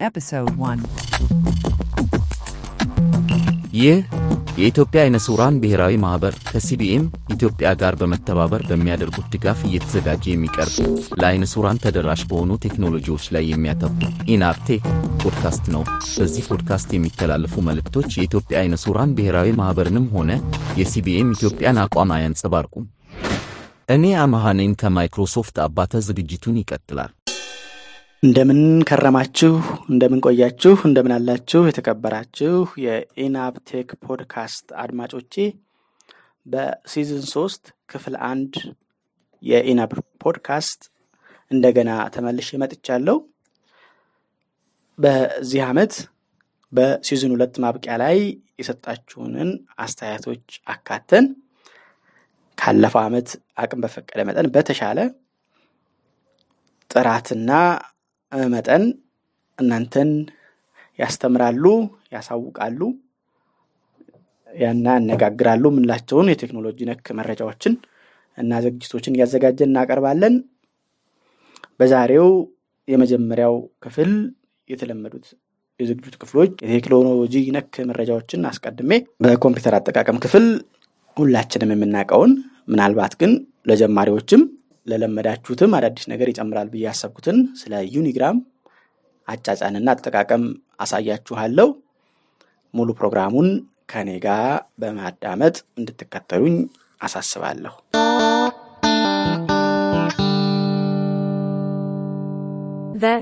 Episode 1 ይህ የኢትዮጵያ አይነ ስውራን ብሔራዊ ማኅበር ከ CBM ኢትዮጵያ ጋር በመተባበር በሚያደርጉት ድጋፍ እየተዘጋጀ የሚቀርብ ለአይነ ስውራን ተደራሽ በሆኑ ቴክኖሎጂዎች ላይ የሚያተኩር ENAB Tech ፖድካስት ነው። በዚህ ፖድካስት የሚተላለፉ መልእክቶች የኢትዮጵያ አይነ ስውራን ብሔራዊ ማኅበርንም ሆነ የ CBM ኢትዮጵያን አቋም አያንጸባርቁም። እኔ ነኝ ከማይክሮሶፍት አባተ። ዝግጅቱን ይቀጥላል። እንደምን ከረማችሁ፣ እንደምን ቆያችሁ፣ እንደምን አላችሁ? የተከበራችሁ የ ENAB Tech ፖድካስት አድማጮቼ በ season ሶስት ክፍል አንድ የ ENAB ፖድካስት እንደገና ተመልሼ መጥቻለሁ። በዚህ ዓመት በ season ሁለት ማብቂያ ላይ የሰጣችሁንን አስተያየቶች አካተን ካለፈው ዓመት አቅም በፈቀደ መጠን በተሻለ ጥራትና መጠን እናንተን ያስተምራሉ፣ ያሳውቃሉ፣ ያና ያነጋግራሉ የምንላቸውን የቴክኖሎጂ ነክ መረጃዎችን እና ዝግጅቶችን እያዘጋጀን እናቀርባለን። በዛሬው የመጀመሪያው ክፍል የተለመዱት የዝግጅት ክፍሎች የቴክኖሎጂ ነክ መረጃዎችን አስቀድሜ በኮምፒውተር አጠቃቀም ክፍል ሁላችንም የምናውቀውን ምናልባት ግን ለጀማሪዎችም ለለመዳችሁትም አዳዲስ ነገር ይጨምራል ብዬ ያሰብኩትን ስለ ዩኒግራም አጫጫንና አጠቃቀም አሳያችኋለሁ። ሙሉ ፕሮግራሙን ከኔ ጋር በማዳመጥ እንድትከተሉኝ አሳስባለሁ። The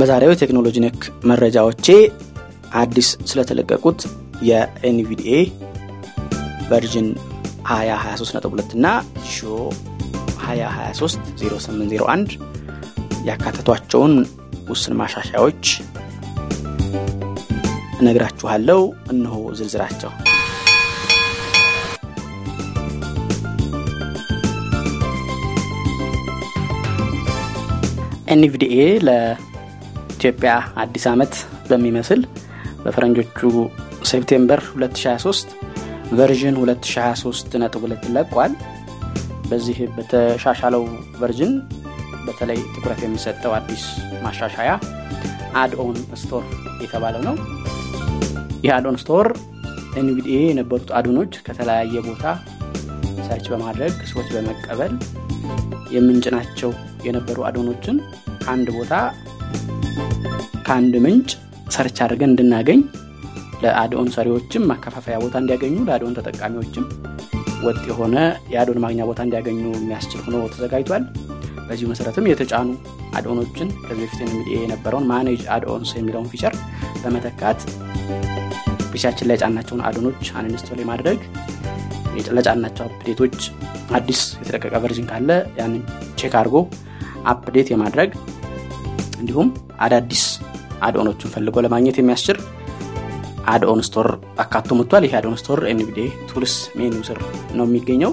በዛሬው የቴክኖሎጂ ነክ መረጃዎቼ አዲስ ስለተለቀቁት የኤንቪዲኤ ቨርዥን 2023.2 እና ሾ 2023 0801 ያካተቷቸውን ውስን ማሻሻያዎች እነግራችኋለሁ። እነሆ ዝርዝራቸው። NVDA ለኢትዮጵያ አዲስ ዓመት በሚመስል በፈረንጆቹ September 2023 version 2023 ነጥብ ሁለት ለቋል። በዚህ በተሻሻለው version በተለይ ትኩረት የሚሰጠው አዲስ ማሻሻያ add-on store የተባለው ነው። ይህ add-on store NVDA የነበሩት add-on ኦች ከተለያየ ቦታ search በማድረግ ሰዎች በመቀበል የምንጭናቸው የነበሩ add-on ኦችን ከአንድ ቦታ ከአንድ ምንጭ search አድርገን እንድናገኝ ለ add-on ሰሪዎችም ማከፋፈያ ቦታ እንዲያገኙ ለ add-on ተጠቃሚዎችም ወጥ የሆነ የ add-on ማግኛ ቦታ እንዲያገኙ የሚያስችል ሆኖ ተዘጋጅቷል። በዚሁ መሰረትም የተጫኑ add-on ኦችን ከዚህ በፊት የነበረውን manage add-ons የሚለውን feature በመተካት PC ያችን ላይ የጫናቸውን add-on ኦች uninstall የማድረግ ለጫናቸው update ኦች አዲስ የተለቀቀ version ካለ ያንን check አድርጎ update የማድረግ እንዲሁም አዳዲስ add-on ኦችን ፈልጎ ለማግኘት የሚያስችል add-on store አካቶ መጥቷል። ይህ add-on store NVDA tools menu ስር ነው የሚገኘው።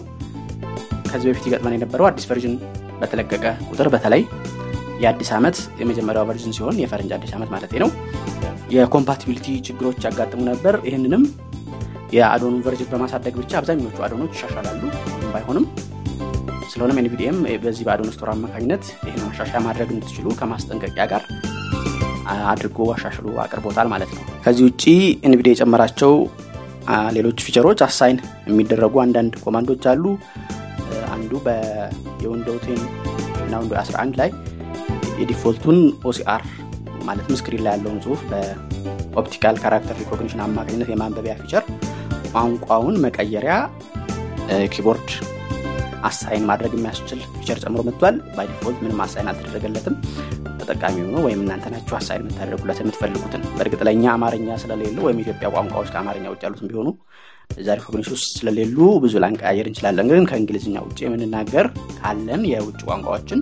ከዚህ በፊት ይገጥመን የነበረው አዲስ version በተለቀቀ ቁጥር በተለይ የአዲስ ዓመት የመጀመሪያው version ሲሆን የፈረንጅ አዲስ ዓመት ማለት ነው የ compatibility ችግሮች ያጋጥሙ ነበር። ይህንንም የ add-on ኑን version በማሳደግ ብቻ አብዛኞቹ add-on ኦች ይሻሻላሉ ባይሆንም ስለሆነም NVDA ም በዚህ በ add-on store አማካኝነት ይህን ማሻሻያ ማድረግ እንድትችሉ ከማስጠንቀቂያ ጋር አድርጎ አሻሽሎ አቅርቦታል ማለት ነው። ከዚህ ውጭ NVDA የጨመራቸው ሌሎች feature ኦች assign የሚደረጉ አንዳንድ command ኦች አሉ። አንዱ የ Window እና Window 11 ላይ የ default ቱን OCR ማለትም screen ላይ ያለውን ጽሁፍ በ optical character recognition አማካኝነት የማንበቢያ feature ቋንቋውን መቀየሪያ keyboard assign ማድረግ የሚያስችል feature ጨምሮ መጥቷል። by default ምንም assign አልተደረገለትም። ተጠቃሚ ሆኖ ወይም እናንተ ናችሁ assign የምታደርጉለት የምትፈልጉትን። በእርግጥ ለእኛ አማርኛ ስለሌሉ ወይም ኢትዮጵያ ቋንቋዎች ከአማርኛ ውጭ ያሉትን ቢሆኑ እዛ recognition ውስጥ ስለሌሉ ብዙ ላንቀያየር እንችላለን። ግን ከእንግሊዝኛ ውጭ የምንናገር ካለን የውጭ ቋንቋዎችን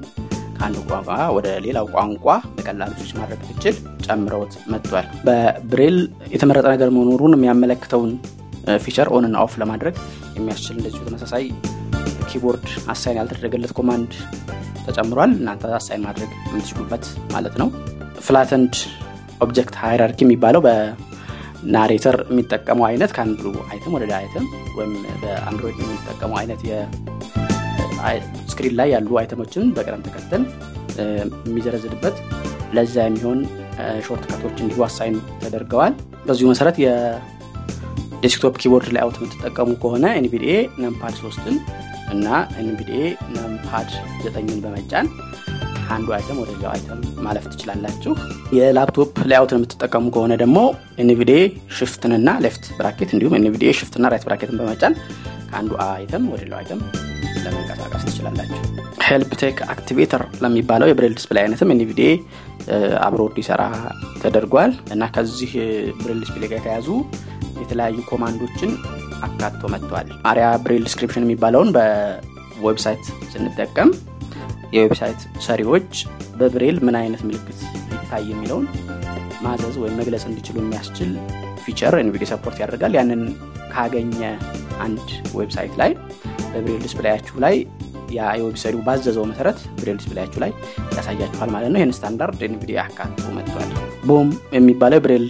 ከአንዱ ቋንቋ ወደ ሌላው ቋንቋ በቀላሉ ስዊች ማድረግ ትችል ጨምረውት መጥቷል። በብሬል የተመረጠ ነገር መኖሩን የሚያመለክተውን feature on ና off ለማድረግ የሚያስችል እንደዚሁ ተመሳሳይ keyboard assign ያልተደረገለት command ተጨምሯል። እናንተ assign ማድረግ የምትችሉበት ማለት ነው። flattened object hierarchy የሚባለው Narrator የሚጠቀመው አይነት ከአንዱ item ወደ item ወይም በ Android የሚጠቀመው አይነት screen ላይ ያሉ item ኦችን በቅደም ተከተል የሚዘረዝርበት ለዛ የሚሆን shortcut ኦች እንዲሁ assign ተደርገዋል በዚሁ መሰረት የ desktop keyboard layout የምትጠቀሙ ከሆነ NVDA numpad ሶስትን እና NVDA numpad ዘጠኝን በመጫን ከአንዱ item ወደ ሌላው item ማለፍ ትችላላችሁ። የ laptop layout ን የምትጠቀሙ ከሆነ ደግሞ NVDA shift ንና left bracket እንዲሁም NVDA shift ና right bracket ን በመጫን ከአንዱ item ወደ ሌላው item ለመንቀሳቀስ ትችላላችሁ። Help Activator ለሚባለው የ braille display አይነትም NVDA አብሮ እንዲሰራ ተደርጓል እና ከዚህ braille display ጋር የተያዙ የተለያዩ command ኦችን አካቶ መጥቷል። ARIA braille description የሚባለውን በ website ስንጠቀም የ website ሰሪዎች በብሬል ምን አይነት ምልክት ይታይ የሚለውን ማዘዝ ወይም መግለጽ እንዲችሉ የሚያስችል feature NVDA support ያደርጋል። ያንን ካገኘ አንድ website ላይ በ braille display ያችሁ ላይ የ website ኡ ባዘዘው መሰረት braille display ያችሁ ላይ ያሳያችኋል ማለት ነው። ይህን standard NVDA አካቶ መጥቷል። BAUM የሚባለው braille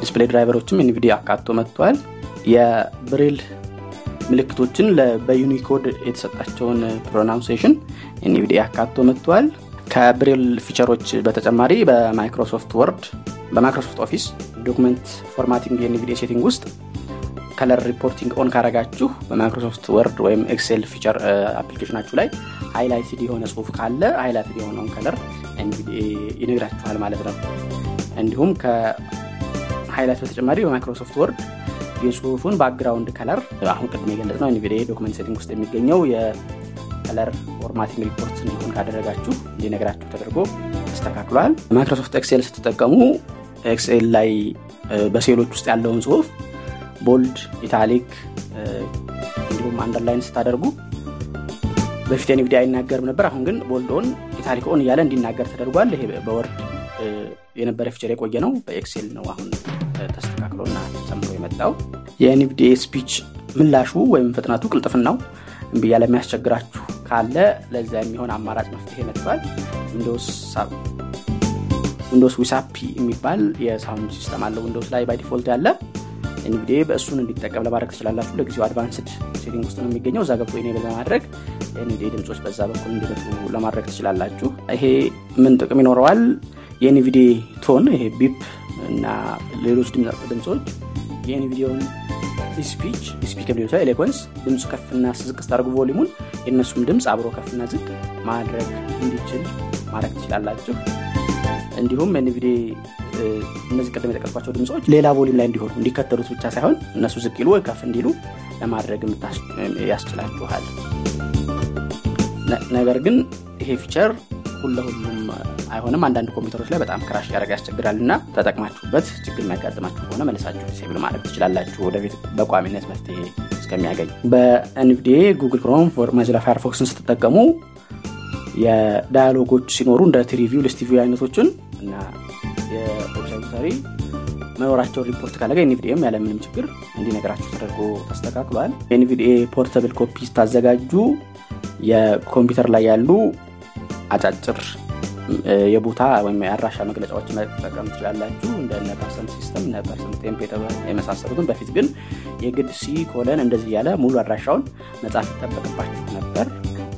display driver ኦችም NVDA አካቶ መጥቷል የብሬል ምልክቶችን በ Unicode የተሰጣቸውን pronunciation NVDA አካቶ መጥቷል ከ braille feature ኦች በተጨማሪ በ Microsoft Word በ Microsoft Office document formatting የ NVDA setting ውስጥ color reporting on ካረጋችሁ በ Microsoft Word ወይም Excel feature application ናችሁ ላይ highlighted የሆነ ጽሁፍ ካለ highlighted የሆነውን color ይነግራችኋል ማለት ነው። እንዲሁም ከ highlight በተጨማሪ በ Microsoft Word የጽሁፉን background color አሁን ቅድም የገለጽነው NVDA document setting ውስጥ የሚገኘው የ color formatting report እንዲሆን ካደረጋችሁ እንዲነግራችሁ ተደርጎ ተስተካክሏል። Microsoft Excel ስትጠቀሙ Excel ላይ በሴሎች ውስጥ ያለውን ጽሁፍ bold italic እንዲሁም underline ስታደርጉ በፊት NVDA አይናገርም ነበር። አሁን ግን bold on italic on እያለ እንዲናገር ተደርጓል። ይሄ በ Word የነበረ feature የቆየ ነው። በ Excel ነው አሁን ተስተካክሎና ጨምሮ የመጣው የ NVDA speech ምላሹ ወይም ፍጥነቱ ቅልጥፍናው እምቢ እያለ ለሚያስቸግራችሁ ካለ ለዛ የሚሆን አማራጭ መፍትሄ መጥቷል። Windows WASAPI የሚባል የ sound system አለ Windows ላይ by default ያለ NVDA በእሱን እንዲጠቀም ለማድረግ ትችላላችሁ። ለጊዜው advanced setting ውስጥ ነው የሚገኘው። እዛ ገብቶ enable በማድረግ የ NVDA ድምፆች በዛ በኩል እንዲመጡ ለማድረግ ትችላላችሁ። ይሄ ምን ጥቅም ይኖረዋል? የ NVDA tone ይሄ beep እና ሌሎች ድምፆች የ NVDA ን speech speak ይችላል Eloquence ድምፁ ከፍና ዝቅ ስታደርጉ volume ኡን የእነሱም ድምፅ አብሮ ከፍና ዝቅ ማድረግ እንዲችል ማድረግ ትችላላችሁ። እንዲሁም NVDA እነዚህ ቅድም የጠቀስኳቸው ድምፆች ሌላ volume ላይ እንዲሆኑ እንዲከተሉት ብቻ ሳይሆን እነሱ ዝቅ ይሉ ወይ ከፍ እንዲሉ ለማድረግ ያስችላችኋል ነገር ግን ይሄ feature ለሁሉም አይሆንም። አንዳንድ ኮምፒውተሮች ላይ በጣም crash ያደረግ ያስቸግራል እና ተጠቅማችሁበት ችግር የሚያጋጥማችሁ ከሆነ መለሳችሁ disable ማድረግ ትችላላችሁ ወደፊት በቋሚነት መፍትሄ እስከሚያገኝ። በ NVDA Google Chrome Mozilla Firefox ን ስትጠቀሙ የ dialog ኦች ሲኖሩ እንደ tree view list view አይነቶችን እና የ observatory መኖራቸውን report ካደረገ NVDA ም ያለምንም ችግር እንዲነገራችሁ ተደርጎ ተስተካክሏል። NVDA portable copy ስታዘጋጁ የኮምፒውተር ላይ ያሉ አጫጭር የቦታ ወይም የአድራሻ መግለጫዎች መጠቀም ትችላላችሁ። እንደ percent system percent temp የመሳሰሉትን። በፊት ግን የግድ C colon እንደዚህ ያለ ሙሉ አድራሻውን መጻፍ ይጠበቅባችሁ ነበር።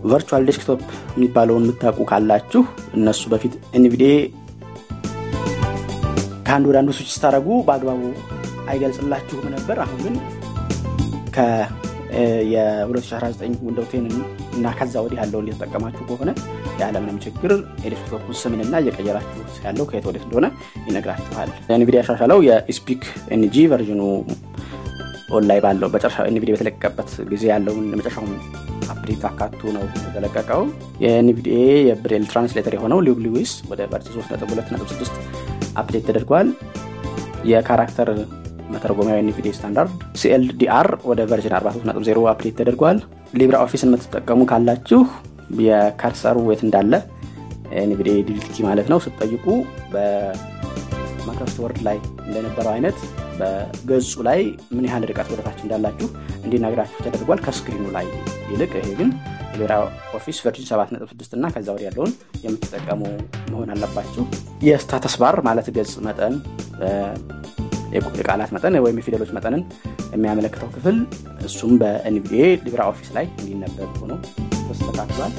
virtual desktop የሚባለውን የምታውቁ ካላችሁ እነሱ በፊት NVDA ከአንድ ወደ አንዱ ስዊች ስታደረጉ በአግባቡ አይገልጽላችሁም ነበር። አሁን ግን የ2019 Window ten እና ከዛ ወዲህ ያለውን እየተጠቀማችሁ ከሆነ ያለምንም ችግር የ desktop ኡን ስምንና እየቀየራችሁ ያለው ከየት ወዴት እንደሆነ ይነግራችኋል። NVDA ያሻሻለው የ eSpeak NG version ኑ online ባለው NVDA በተለቀቀበት ጊዜ ያለውን የመጨረሻውን update አካቶ ነው የተለቀቀው። የ NVDA የብሬል translator የሆነው LibLouis ወደ version 3.2.6 update ተደርጓል። የ character መተርጎሚያ NVDA standard CLDR ወደ version 43.0 update ተደርጓል። LibreOffice የምትጠቀሙ ካላችሁ የ cursor ኡ የት እንዳለ NVDA delete ማለት ነው። ስትጠይቁ በ Microsoft Word ላይ እንደነበረው አይነት በገጹ ላይ ምን ያህል ርቀት ወደታች እንዳላችሁ እንዲነግራችሁ ተደርጓል። ከ screen ኑ ላይ ይልቅ ይሄ ግን LibreOffice version 7.6 እና ከዛ ወዲህ ያለውን የምትጠቀሙ መሆን አለባችሁ። የ status bar ማለት ገጽ መጠን የቃላት መጠን ወይም የፊደሎች መጠንን የሚያመለክተው ክፍል እሱም በ NVDA LibreOffice ላይ እንዲነበብ ሆኖ ተስተካክሏል።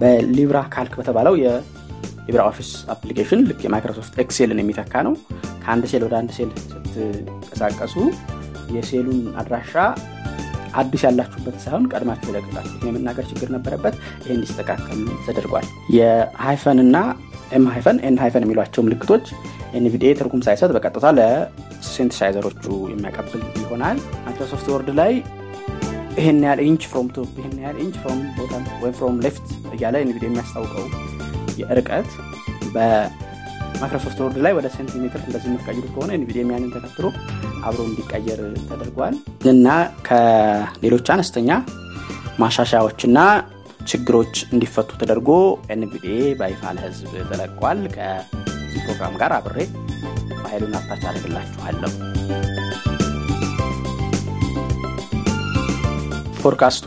በ Libre Calc በተባለው የ LibreOffice application ልክ የ Microsoft Excel ን የሚተካ ነው። ከአንድ ሴል ወደ አንድ ሴል ስትንቀሳቀሱ የሴሉን አድራሻ አዲስ ያላችሁበት ሳይሆን ቀድማችሁ የለቀቃችሁት የመናገር ችግር ነበረበት። ይህ እንዲስተካከል ተደርጓል። የ hyphen እና em hyphen en hyphen የሚሏቸው ምልክቶች NVDA ትርጉም ሳይሰጥ በቀጥታ ለ synthesizer ኦቹ የሚያቀብል ይሆናል። Microsoft Word ላይ ይህን ያህል inch from top፣ ይህን ያህል inch from bottom ወይም from left እያለ NVDA የሚያስታውቀው የርቀት በ Microsoft Word ላይ ወደ ሴንቲሜትር እንደዚህ የምትቀይሩት ከሆነ NVDA ያንን ተከትሎ አብሮ እንዲቀየር ተደርጓል እና ከሌሎች አነስተኛ ማሻሻያዎችና ችግሮች እንዲፈቱ ተደርጎ NVDA በይፋ ለህዝብ ተለቋል። ከዚህ ፕሮግራም ጋር አብሬ ፋይሉን attach አደርግላችኋለሁ። ፖድካስቱ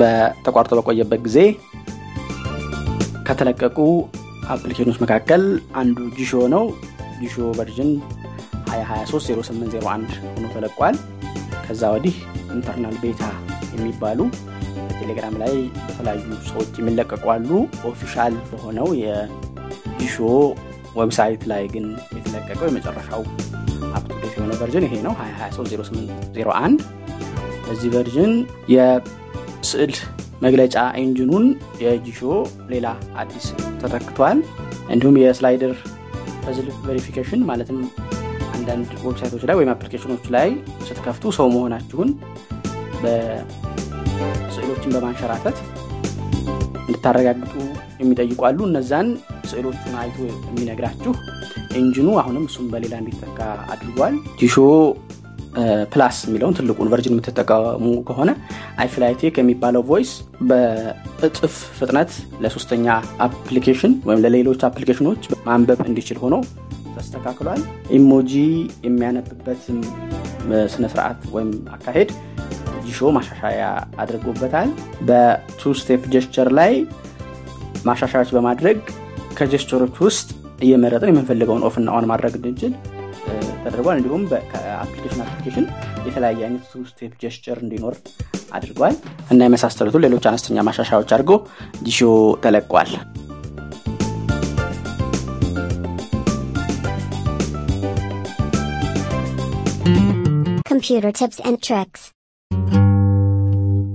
በተቋርጦ በቆየበት ጊዜ ከተለቀቁ application ኦች መካከል አንዱ Jieshuo ነው። Jieshuo version 20230801 ሆኖ ተለቋል። ከዛ ወዲህ internal beta የሚባሉ በቴሌግራም ላይ በተለያዩ ሰዎች የሚለቀቁ official በሆነው የ Jieshuo website ላይ ግን የተለቀቀው የመጨረሻው up to date የሆነ version ይሄ ነው 20230801 በዚህ version የስዕል መግለጫ engine ኑን የ Jieshuo ሌላ አዲስ ተተክቷል። እንዲሁም የ slider puzzle verification ማለትም አንዳንድ website ኦች ላይ ወይም application ኦች ላይ ስትከፍቱ ሰው መሆናችሁን በስዕሎችን በማንሸራተት እንድታረጋግጡ የሚጠይቁ አሉ። እነዛን ስዕሎቹን አይቶ የሚነግራችሁ ኢንጂኑ አሁንም እሱም በሌላ እንዲተካ አድርጓል። Jieshuo Plus የሚለውን ትልቁን version የምትጠቀሙ ከሆነ iFlytek የሚባለው voice በእጥፍ ፍጥነት ለሶስተኛ application ወይም ለሌሎች application ኦች ማንበብ እንዲችል ሆኖ ተስተካክሏል። emoji የሚያነብበትም ስነስርዓት ወይም አካሄድ Jieshuo ማሻሻያ አድርጎበታል። በ two step gesture ላይ ማሻሻያዎች በማድረግ ከ gesture ኦች ውስጥ እየመረጥን የምንፈልገውን off ና on ማድረግ እንድንችል ተደርጓል። እንዲሁም ከአፕሊኬሽን አፕሊኬሽን የተለያየ አይነት two step gesture እንዲኖር አድርጓል እና የመሳሰሉትን ሌሎች አነስተኛ ማሻሻያዎች አድርጎ Jieshuo ተለቋል። Computer tips and tricks.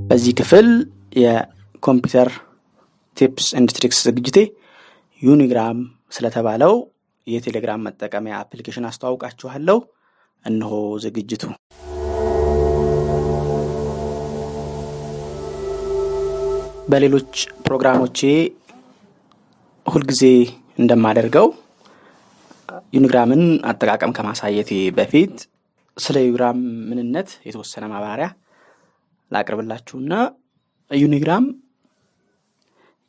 በዚህ ክፍል የኮምፒውተር tips and tricks ዝግጅቴ Unigram ስለተባለው የቴሌግራም መጠቀሚያ አፕሊኬሽን አስተዋውቃችኋለሁ። እነሆ ዝግጅቱ። በሌሎች ፕሮግራሞቼ ሁልጊዜ እንደማደርገው Unigram ን አጠቃቀም ከማሳየቴ በፊት ስለ Unigram ምንነት የተወሰነ ማብራሪያ ላቅርብላችሁና Unigram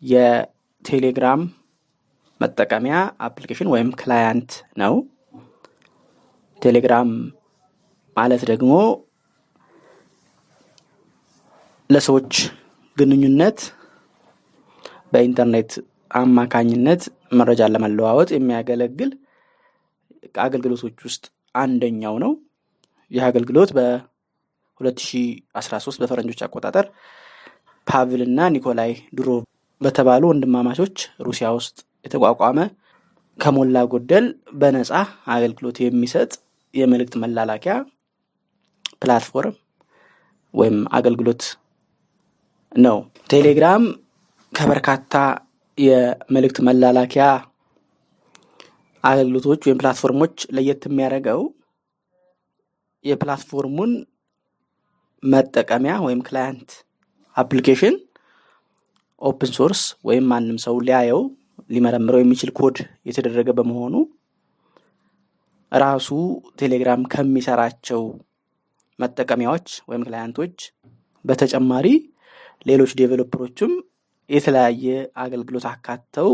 የቴሌግራም መጠቀሚያ አፕሊኬሽን ወይም client ነው። ቴሌግራም ማለት ደግሞ ለሰዎች ግንኙነት በኢንተርኔት አማካኝነት መረጃን ለመለዋወጥ የሚያገለግል አገልግሎቶች ውስጥ አንደኛው ነው። ይህ አገልግሎት በ2013 በፈረንጆች አቆጣጠር ፓቭል እና ኒኮላይ ድሮ በተባሉ ወንድማማቾች ሩሲያ ውስጥ የተቋቋመ ከሞላ ጎደል በነፃ አገልግሎት የሚሰጥ የመልእክት መላላኪያ platform ወይም አገልግሎት ነው። ቴሌግራም ከበርካታ የመልእክት መላላኪያ አገልግሎቶች ወይም platform ኦች ለየት የሚያደርገው የ platform ኡን መጠቀሚያ ወይም client አፕሊኬሽን open source ወይም ማንም ሰው ሊያየው ሊመረምረው የሚችል ኮድ የተደረገ በመሆኑ ራሱ ቴሌግራም ከሚሰራቸው መጠቀሚያዎች ወይም client ኦች በተጨማሪ ሌሎች developer ኦችም የተለያየ አገልግሎት አካተው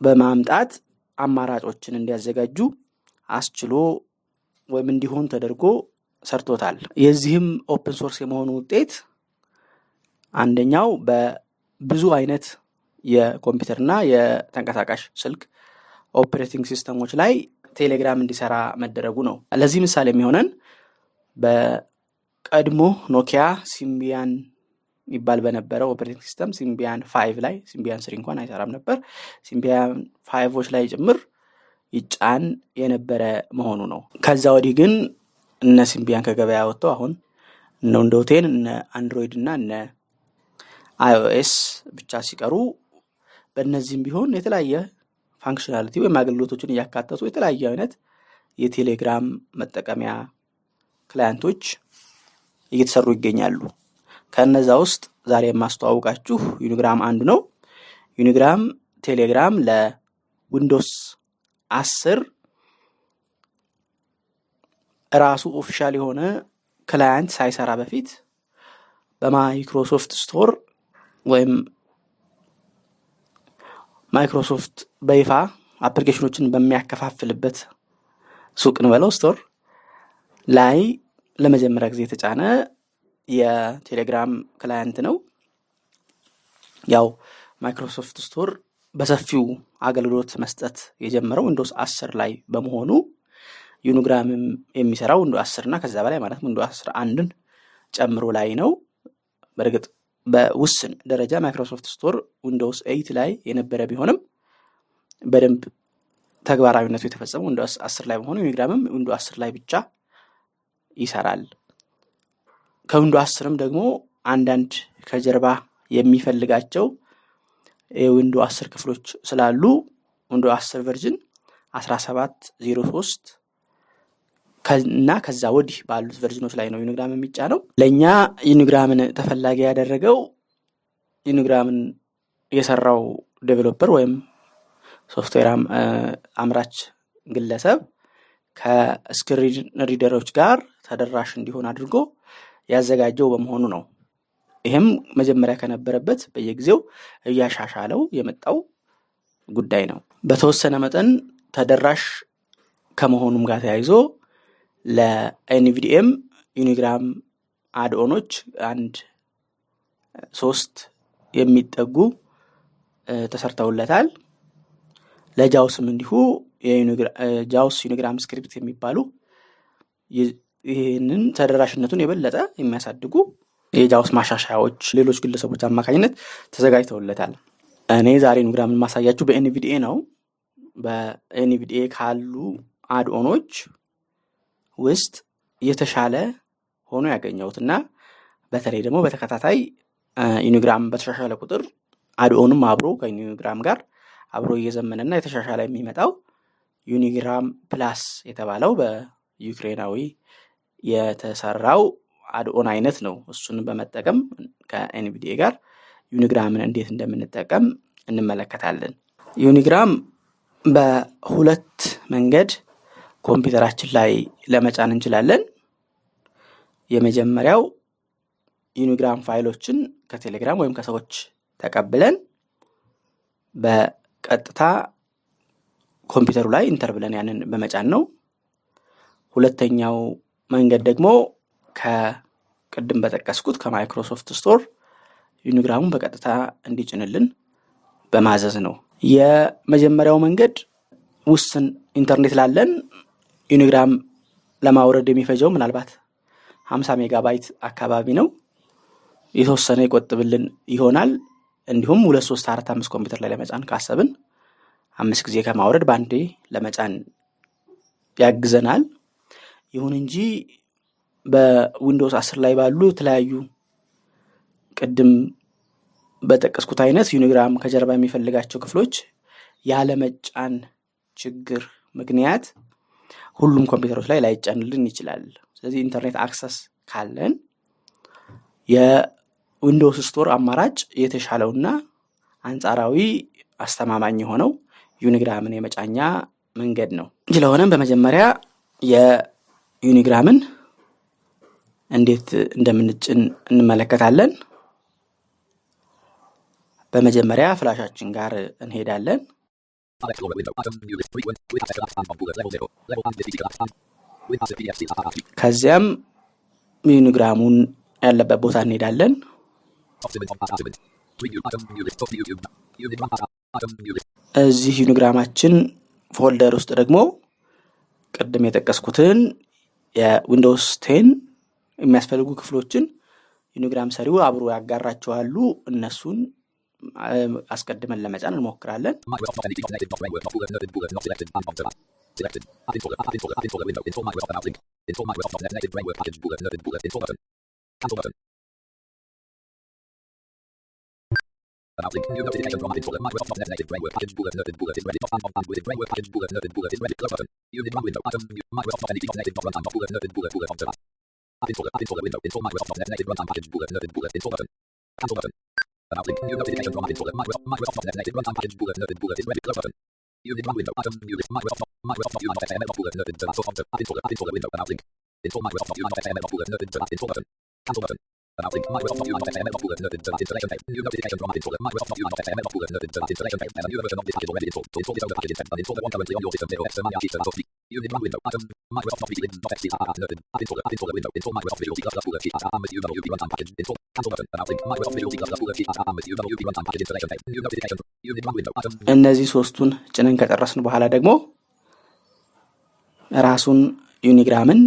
በማምጣት አማራጮችን እንዲያዘጋጁ አስችሎ ወይም እንዲሆን ተደርጎ ሰርቶታል። የዚህም open source የመሆኑ ውጤት አንደኛው በብዙ አይነት የኮምፒውተርና የተንቀሳቃሽ ስልክ operating system ኦች ላይ ቴሌግራም እንዲሰራ መደረጉ ነው። ለዚህ ምሳሌ የሚሆነን በቀድሞ ኖኪያ Symbian ይባል በነበረው operating system Symbian five ላይ Symbian three እንኳን አይሰራም ነበር። Symbian five ኦች ላይ ጭምር ይጫን የነበረ መሆኑ ነው። ከዛ ወዲህ ግን እነ Symbian ከገበያ ወጥተው አሁን እነ Window ten እነ አንድሮይድ እና እነ iOS ብቻ ሲቀሩ በእነዚህም ቢሆን የተለያየ functionality ወይም አገልግሎቶችን እያካተቱ የተለያየ አይነት የቴሌግራም መጠቀሚያ client ኦች እየተሰሩ ይገኛሉ። ከነዛ ውስጥ ዛሬ የማስተዋውቃችሁ Unigram አንዱ ነው። Unigram ቴሌግራም ለ Windows አስር ራሱ official የሆነ client ሳይሰራ በፊት በ Microsoft Store ወይም ማይክሮሶፍት በይፋ አፕሊኬሽኖችን በሚያከፋፍልበት ሱቅ እንበለው store ላይ ለመጀመሪያ ጊዜ የተጫነ የቴሌግራም client ነው። ያው Microsoft Store በሰፊው አገልግሎት መስጠት የጀመረው Windows አስር ላይ በመሆኑ Unigram ም የሚሰራው Window አስር እና ከዛ በላይ ማለት Window አስራ አንድን ጨምሮ ላይ ነው። በእርግጥ በውስን ደረጃ Microsoft Store Windows eight ላይ የነበረ ቢሆንም በደንብ ተግባራዊነቱ የተፈጸመው Window አስር ላይ በመሆኑ Unigram ም Window አስር ላይ ብቻ ይሰራል። ከ Window አስርም ደግሞ አንዳንድ ከጀርባ የሚፈልጋቸው የ Window አስር ክፍሎች ስላሉ Window አስር version አስራ ሰባት ዜሮ ሶስት እና ከዛ ወዲህ ባሉት version ኦች ላይ ነው Unigram የሚጫነው። ለእኛ Unigram ን ተፈላጊ ያደረገው Unigram ን የሰራው developer ወይም ሶፍትዌር አምራች ግለሰብ ከ screen reader ኦች ጋር ተደራሽ እንዲሆን አድርጎ ያዘጋጀው በመሆኑ ነው። ይህም መጀመሪያ ከነበረበት በየጊዜው እያሻሻለው የመጣው ጉዳይ ነው። በተወሰነ መጠን ተደራሽ ከመሆኑም ጋር ተያይዞ ለ NVDA ም Unigram add-on ኦች አንድ ሶስት የሚጠጉ ተሰርተውለታል። ለ JAWS ም እንዲሁ JAWS Unigram script የሚባሉ ይህንን ተደራሽነቱን የበለጠ የሚያሳድጉ የጃውስ ማሻሻያዎች ሌሎች ግለሰቦች አማካኝነት ተዘጋጅተውለታል። እኔ ዛሬ ዩኒግራምን የማሳያችሁ በኤንቪዲኤ ነው። በኤንቪዲኤ ካሉ አድኦኖች ውስጥ የተሻለ ሆኖ ያገኘሁት እና በተለይ ደግሞ በተከታታይ ዩኒግራም በተሻሻለ ቁጥር አድኦንም አብሮ ከዩኒግራም ጋር አብሮ እየዘመነና የተሻሻለ የሚመጣው Unigram Plus የተባለው በዩክሬናዊ የተሰራው add-on አይነት ነው። እሱን በመጠቀም ከ NVDA ጋር Unigram ን እንዴት እንደምንጠቀም እንመለከታለን። Unigram በሁለት መንገድ ኮምፒውተራችን ላይ ለመጫን እንችላለን። የመጀመሪያው Unigram ፋይሎችን ከቴሌግራም ወይም ከሰዎች ተቀብለን በቀጥታ ኮምፒውተሩ ላይ enter ብለን ያንን በመጫን ነው። ሁለተኛው መንገድ ደግሞ ከቅድም በጠቀስኩት ከ Microsoft Store Unigram ኡን በቀጥታ እንዲጭንልን በማዘዝ ነው። የመጀመሪያው መንገድ ውስን ኢንተርኔት ላለን Unigram ለማውረድ የሚፈጀው ምናልባት ሀምሳ ሜጋባይት አካባቢ ነው። የተወሰነ ይቆጥብልን ይሆናል። እንዲሁም ሁለት ሶስት አራት አምስት ኮምፒውተር ላይ ለመጫን ካሰብን አምስት ጊዜ ከማውረድ በአንዴ ለመጫን ያግዘናል። ይሁን እንጂ በዊንዶውስ አስር ላይ ባሉ የተለያዩ ቅድም በጠቀስኩት አይነት ዩኒግራም ከጀርባ የሚፈልጋቸው ክፍሎች ያለመጫን ችግር ምክንያት ሁሉም ኮምፒውተሮች ላይ ላይጫንልን ይችላል። ስለዚህ ኢንተርኔት access ካለን የ Windows Store አማራጭ የተሻለውና አንጻራዊ አስተማማኝ የሆነው ዩኒግራምን የመጫኛ መንገድ ነው። ስለሆነም በመጀመሪያ የዩኒግራምን እንዴት እንደምንጭን እንመለከታለን። በመጀመሪያ ፍላሻችን ጋር እንሄዳለን። Explorer window. Items. New list. Frequent. With access time on bullet. Level 0. Level 1 list collapse time. With passive PFC. Safari. ከዚያም ዩኒግራሙን ያለበት ቦታ እንሄዳለን። Top 7 on pass activate. Preview. Item. New list. Top YouTube. Unigram pass. Item. New list. እዚህ ዩኒግራማችን ፎልደር ውስጥ ደግሞ ቅድም የጠቀስኩትን የዊንዶውስ ቴን የሚያስፈልጉ ክፍሎችን ዩኒግራም ሰሪው አብሮ ያጋራቸዋሉ። እነሱን አስቀድመን ለመጫን እንሞክራለን። Microsoft Not Entity Not Native Not Framework Not Bullet Noted Bullet Not Selected and Font Tab. Selected. App installer. App installer. App installer window. Install Microsoft About link. Install Microsoft .NET Native Framework Package Bullet Noted Bullet. Install button. Cancel button. About link. New notification from App installer. Microsoft .NET Native Framework Package Bullet Noted Bullet is ready. Dot and and with Framework Package Bullet Noted Bullet is ready. Close button. Unit one window. Item. New. Microsoft Not Entity Not Native Not Runtime Not Bullet Noted Bullet Bullet on Tab. App installer. App installer window. Install Microsoft .NET Native Runtime Package Bullet Noted Bullet. Install button. Cancel button. Link. New notification from App. Microsoft Microsoft .NET Native Runtime Package Bullet Noted Bullet ready. Close button. Unit one window. Item. New list. Microsoft. Microsoft not XML not bullet to source font. App installer. App installer window. Link. Install Microsoft not XML not bullet noted to install button. Cancel button. About link. Microsoft not XML not bullet noted to installation page. New notification from App installer. Microsoft not XML not bullet noted to installation page. And a new version of this package already installed. To install this other package instead, the one currently on your system. Zero X Mania Sheet Source Unit one window. Item. Microsoft not VLINs.txt. Noted. App installer. App installer window. Install Microsoft Visual C++ bullet sheet. AM with UWP runtime package. Install. Cancel button. About link. Microsoft Visual C++ bullet sheet. AM with UWP runtime package installation page. New notification. Unit one window. Item. እነዚህ ሶስቱን ጭነን ከጨረስን በኋላ ደግሞ ራሱን ዩኒግራምን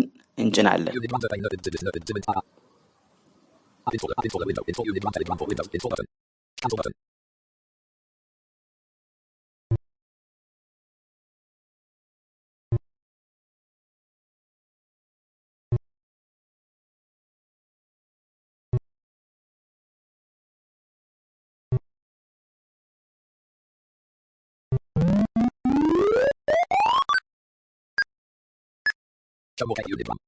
እንጭናለን። Unit one domain noted to this noted to app. App installer. App installer window. Install unit one telegram for window. Install button. Cancel button. More unit one.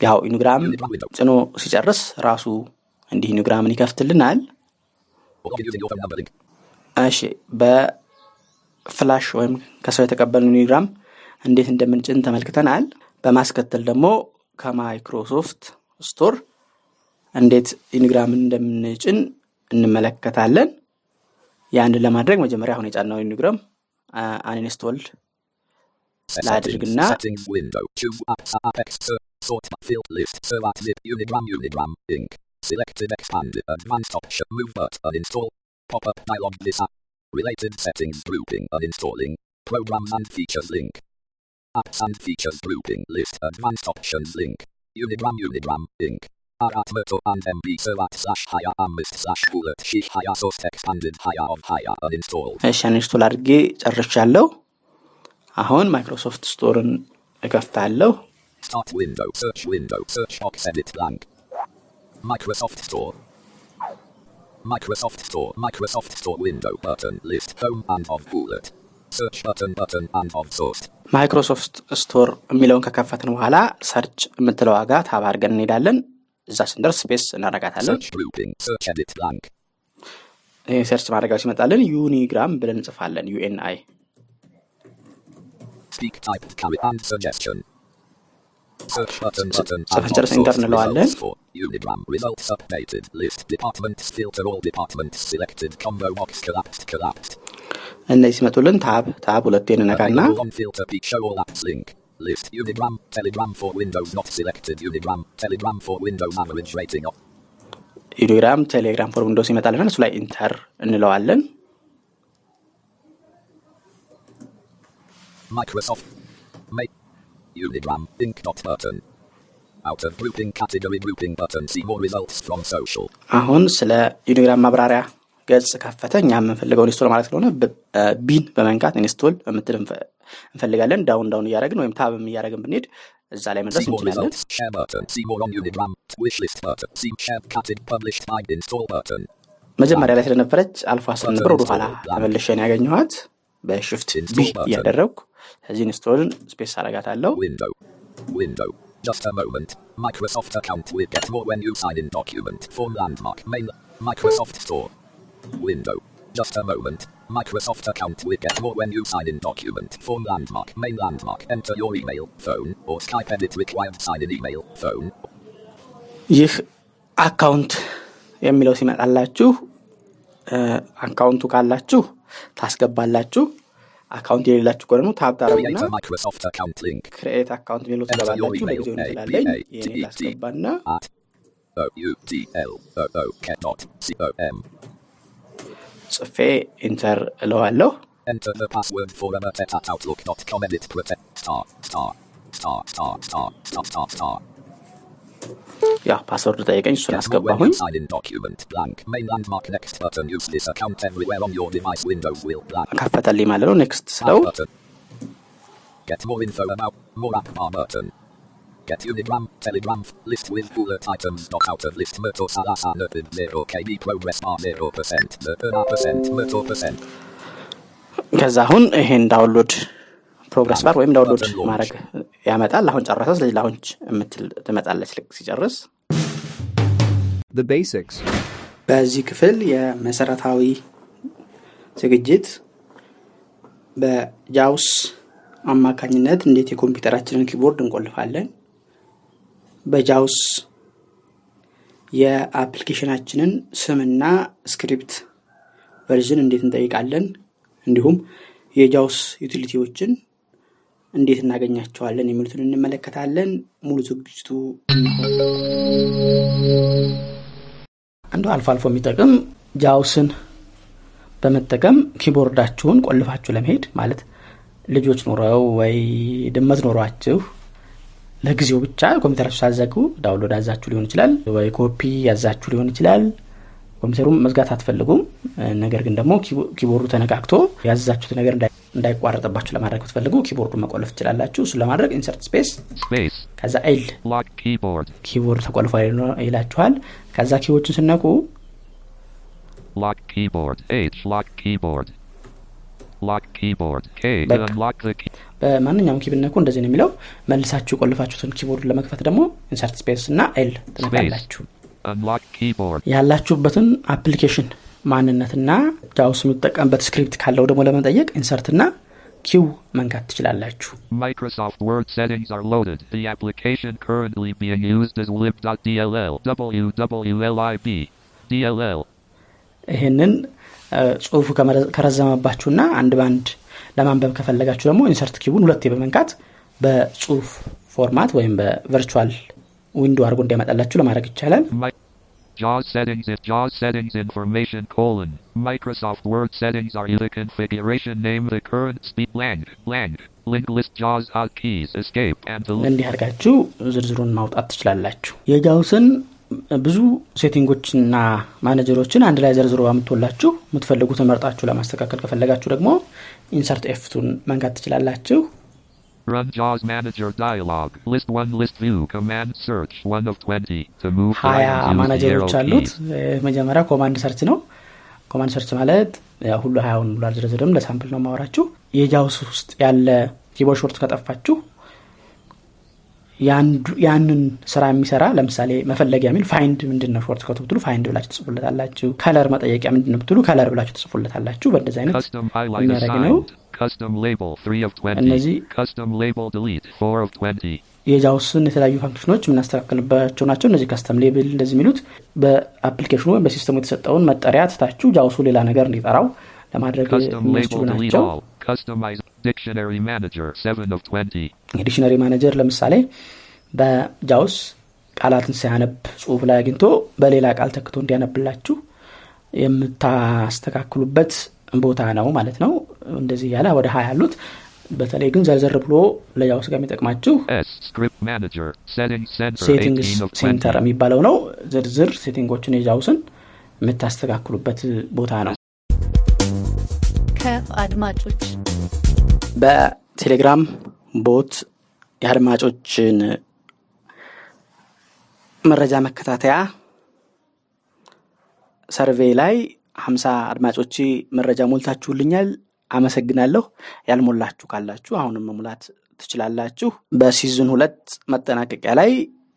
ያው window. ጭኖ ሲጨርስ ራሱ እንዲህ ዩኒግራምን ይከፍትልናል።. እሺ በፍላሽ ወይም ከሰው የተቀበልን ዩኒግራም እንዴት እንደምንጭን ተመልክተናል። በማስከተል ደግሞ ከ Microsoft Store እንዴት ዩኒግራምን እንደምንጭን እንመለከታለን። ያንን ለማድረግ መጀመሪያ አሁን የጫናው ዩኒግራም አንኢንስቶል Settings. ላድርግና Settings window. Choose apps. Apex. Ser- Sort. Field list. Servat lib. Unigram. Unigram. Inc. Selected. Expanded. Advanced option. Move but uninstall. Pop up dialog. This app. Related settings grouping. Uninstalling. Programs and features link. Apps and features grouping list. Advanced options link. Unigram. Unigram. Inc. Arat Myrtle and MB Servat slash higher amist slash bullet shish higher source expanded higher of higher uninstall. እሺ አንኢንስቶል አድርጌ ጨርሻለሁ። አሁን ማይክሮሶፍት ስቶርን እከፍታለሁ። Start window, search window, search box edit blank. Microsoft Store. Microsoft Store, Microsoft Store window button, list, home and of bullet. Search button, button and of source. Microsoft Store የሚለውን ከከፈትን በኋላ search የምትለው ጋ tab አድርገን እንሄዳለን። እዛ ስንደርስ space እናረጋታለን። search ማድረጊያው ሲመጣልን ዩኒግራም ብለን እንጽፋለን። UNI ጽፈን enter እንለዋለን።. እነዚህ ሲመጡልን ታብ ታብ ሁለቴ እንነካና Enable on filter peak show all apps link. List Unigram, Telegram for Windows not selected Unigram, Telegram for Windows average rating of ዩኒግራም ቴሌግራም ፎር ዊንዶውስ ይመጣልናል። እሱ ላይ ኢንተር እንለዋለን። Microsoft. Make Unigram, Inc. dot button. Out of grouping category grouping button. See more results from social. አሁን ስለ ዩኒግራም ማብራሪያ ገጽ ከፈተ። እኛ የምንፈልገው install ማለት ስለሆነ B ን በመንካት install የምትል እንፈ- እንፈልጋለን። down down እያደረግን ወይም tab ም እያደረግን ብንሄድ እዛ ላይ መድረስ እንችላለን።. መጀመሪያ ላይ ስለነበረች አልፎ አስር ነበር ወደኋላ ተመልሼን ያገኘኋት በ shift B እያደረግኩ ከዚህ install ን space አረጋታለሁ።. Just a moment. Microsoft account will get more when you sign in document. Form landmark. Main. Microsoft Store. Window. Just a moment. Microsoft account will get more when you sign in document. Form landmark. Main landmark. Enter your email, phone, or Skype edit required sign in email, phone. ይህ አካውንት የሚለው ሲመጣላችሁ እ አካውንቱ ካላችሁ ታስገባላችሁ። አካውንት የሌላችሁ ከሆነ ደግሞ ታብ Create ታረጉና a Microsoft account link. ክሬኤት አካውንት የሚለው Enter your ትገባላችሁ። email. ለጊዜው A, እንችላለኝ B, A, ይህኔ T, T, ላስገባና at O U T ጽፌ ኢንተር እለዋለሁ። Enter the password for Amatet at outlook.com. Edit protect. Star. Star. Star. Star. Star. Star. Star. Star. ያው ፓስወርድ ጠየቀኝ፣ እሱን Get more when አስገባሁኝ። you sign in document. Blank. Main landmark next button. Use this account everywhere on your device. Windows will blank. ከፈተልኝ ማለት ነው። ኔክስት ስለው Back button. Get Unigram, Telegram, list with bullet items. Dot out of list. Merto Salasa Nerfid 0 KB progress bar 0%. Nerfid percent. Merto percent. ከዛ አሁን ይሄን ዳውንሎድ ፕሮግረስ ባር ወይም ዳውንሎድ ማድረግ ያመጣል። አሁን ጨረሰ። ስለዚህ ላውንች የምትል ትመጣለች ልክ ሲጨርስ። The basics. በዚህ ክፍል የመሰረታዊ ዝግጅት በጃውስ አማካኝነት እንዴት የኮምፒውተራችንን keyboard እንቆልፋለን፣ በጃውስ የአፕሊኬሽናችንን ስምና script version እንዴት እንጠይቃለን፣ እንዲሁም የጃውስ utility ዎችን እንዴት እናገኛቸዋለን የሚሉትን እንመለከታለን። ሙሉ ዝግጅቱ አንዱ አልፎ አልፎ የሚጠቅም ጃውስን በመጠቀም keyboard አችሁን ቆልፋችሁ ለመሄድ ማለት ልጆች ኖረው ወይ ድመት ኖሯችሁ ለጊዜው ብቻ ኮምፒውተራችሁ ሳትዘጉ download አዛችሁ ሊሆን ይችላል፣ ወይ ኮፒ ያዛችሁ ሊሆን ይችላል። ኮምፒውተሩም መዝጋት አትፈልጉም። ነገር ግን ደግሞ ኪቦ- ኪቦርዱ ተነካክቶ ያዘዛችሁት ነገር እንዳይ- እንዳይቋረጥባችሁ ለማድረግ ብትፈልጉ ኪቦርዱን መቆለፍ ትችላላችሁ። እሱን ለማድረግ insert space. ከዛ L. keyboard ተቆልፏል ይላችኋል። ከዛ key ዎችን ስትነኩ በማንኛውም key ብትነኩ እንደዚህ ነው የሚለው። መልሳችሁ የቆለፋችሁትን keyboard ለመክፈት ደግሞ insert space እና L ትነካላችሁ። ያላችሁበትን application ማንነትና ጃውስ የሚጠቀምበት script ካለው ደግሞ ለመጠየቅ insert ና Q መንካት ትችላላችሁ። Microsoft Word settings are loaded the application currently being used is lib.dll wwlib dll ይህንን ጽሁፉ ከረዘመባችሁና አንድ ባንድ ለማንበብ ከፈለጋችሁ ደግሞ insert Q ውን ሁለቴ በመንካት በጽሁፍ format ወይም በ virtual window አድርጎ እንዲያመጣላችሁ ለማድረግ ይቻላል። JAWS settings if JAWS settings information colon. Microsoft Word settings are the configuration name the current speed blank blank. Link list JAWS hotkeys escape and the እንዲህ አድርጋችሁ ዝርዝሩን ማውጣት ትችላላችሁ። የጃውስን ብዙ ሴቲንጎችና ማኔጀሮችን አንድ ላይ ዘርዝሮ አምጥቶላችሁ የምትፈልጉትን መርጣችሁ ለማስተካከል ከፈለጋችሁ ደግሞ insert F2 ን መንካት ትችላላችሁ። ሀያ ማናጀሮች አሉት። መጀመሪያ command search ነው። command search ማለት ሁሉ ሀያውን ብሎ አልዘረዝርም፣ ለ sample ነው ማወራችሁ። የጃውስ ውስጥ ያለ keyboard shortcut ከጠፋችሁ ያንን ስራ የሚሰራ ለምሳሌ መፈለጊያ የሚል find ምንድን ነው shortcut ኡ ብትሉ find ብላችሁ ትጽፉለታላችሁ። color መጠየቂያ ምንድን ነው ብትሉ color ብላችሁ ትጽፉለታላችሁ። በእንደዚህ አይነት የሚያደርግ ነው። assigned. Custom label 3 of 20. እነዚህ Custom label delete 4 of 20. የጃውስን የተለያዩ ፋንክሽኖች የምናስተካክልባቸው ናቸው። እነዚህ custom label እንደዚህ የሚሉት በአፕሊኬሽኑ ወይም በሲስተሙ የተሰጠውን መጠሪያ ትታችሁ JAWS ኡ ሌላ ነገር እንዲጠራው ለማድረግ የሚያስችሉ ናቸው። all. Customize dictionary manager 7 of 20. የ dictionary manager ለምሳሌ በ JAWS ቃላትን ሲያነብ ጽሁፍ ላይ አግኝቶ በሌላ ቃል ተክቶ እንዲያነብላችሁ የምታስተካክሉበት ቦታ ነው ማለት ነው። እንደዚህ እያለ ወደ ሀያ ያሉት በተለይ ግን ዘርዘር ብሎ ለ JAWS ጋር የሚጠቅማችሁ S script manager settings center settings 18 of center 20. የሚባለው ነው። ዝርዝር setting ኦችን የ JAWS ን የምታስተካክሉበት ቦታ ነው። ከአድማጮች በቴሌግራም bot የአድማጮችን መረጃ መከታተያ survey ላይ ሀምሳ አድማጮች መረጃ ሞልታችሁልኛል። አመሰግናለሁ። ያልሞላችሁ ካላችሁ አሁንም መሙላት ትችላላችሁ። በሲዝን ሁለት መጠናቀቂያ ላይ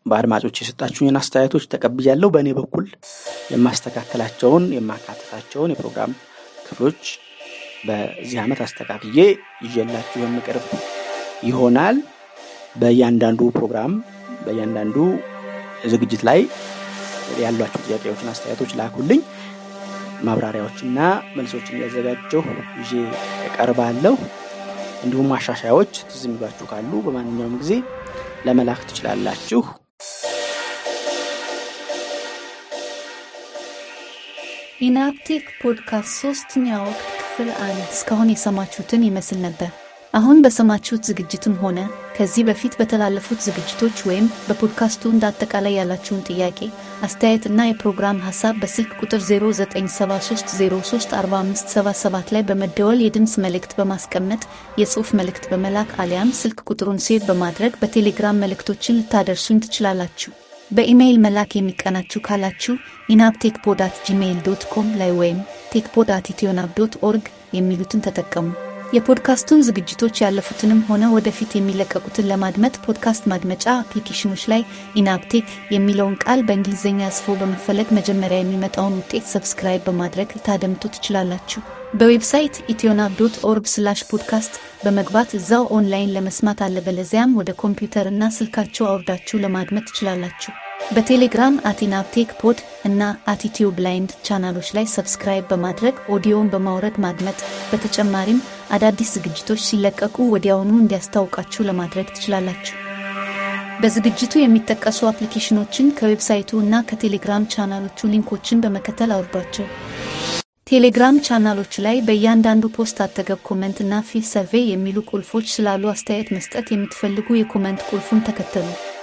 በአድማጮች የሰጣችሁኝን አስተያየቶች ተቀብያለሁ። በእኔ በኩል የማስተካከላቸውን የማካተታቸውን የፕሮግራም ክፍሎች በዚህ ዓመት አስተካክዬ ይዤላችሁ የምቀርብ ይሆናል። በእያንዳንዱ ፕሮግራም በእያንዳንዱ ዝግጅት ላይ ያሏቸው ጥያቄዎችን፣ አስተያየቶች ላኩልኝ። ማብራሪያዎችና መልሶችን እያዘጋጀሁ ይዤ እቀርባለሁ። እንዲሁም ማሻሻያዎች ትዝ ካሉ በማንኛውም ጊዜ ለመላክ ትችላላችሁ። ኢናብ ቴክ ፖድካስት ሶስተኛ ወቅት ክፍል አንድ እስካሁን የሰማችሁትን ይመስል ነበር። አሁን በሰማችሁት ዝግጅትም ሆነ ከዚህ በፊት በተላለፉት ዝግጅቶች ወይም በፖድካስቱ እንደ አጠቃላይ ያላችሁን ጥያቄ፣ አስተያየት እና የፕሮግራም ሀሳብ በስልክ ቁጥር 0973034577 ላይ በመደወል የድምፅ መልእክት በማስቀመጥ የጽሑፍ መልእክት በመላክ አሊያም ስልክ ቁጥሩን save በማድረግ በቴሌግራም መልእክቶችን ልታደርሱኝ ትችላላችሁ። በኢሜይል መላክ የሚቀናችሁ ካላችሁ enabtechpod at gmail dot com ላይ ወይም techpod at ethionab dot org የሚሉትን ተጠቀሙ። የፖድካስቱን ዝግጅቶች ያለፉትንም ሆነ ወደፊት የሚለቀቁትን ለማድመጥ ፖድካስት ማድመጫ አፕሊኬሽኖች ላይ ኢናብ ቴክ የሚለውን ቃል በእንግሊዝኛ ጽፎ በመፈለግ መጀመሪያ የሚመጣውን ውጤት subscribe በማድረግ ልታደምጡ ትችላላችሁ። በ website ethionab dot org slash podcast በመግባት እዛው ኦንላይን ለመስማት አለበለዚያም ወደ ኮምፒውተር እና ስልካችሁ አውርዳችሁ ለማድመጥ ትችላላችሁ። በቴሌግራም at enabtech pod እና at ethio blind channel ኦች ላይ subscribe በማድረግ ኦዲዮን በማውረድ ማድመጥ፣ በተጨማሪም አዳዲስ ዝግጅቶች ሲለቀቁ ወዲያውኑ እንዲያስታውቃችሁ ለማድረግ ትችላላችሁ። በዝግጅቱ የሚጠቀሱ አፕሊኬሽኖችን ከ website ኡ እና ከቴሌግራም channel ኦቹ link ኦችን በመከተል አውርዷቸው። ቴሌግራም ቻናሎች ላይ በእያንዳንዱ post አጠገብ comment እና fill survey የሚሉ ቁልፎች ስላሉ አስተያየት መስጠት የምትፈልጉ የ comment ቁልፉን ተከተሉ።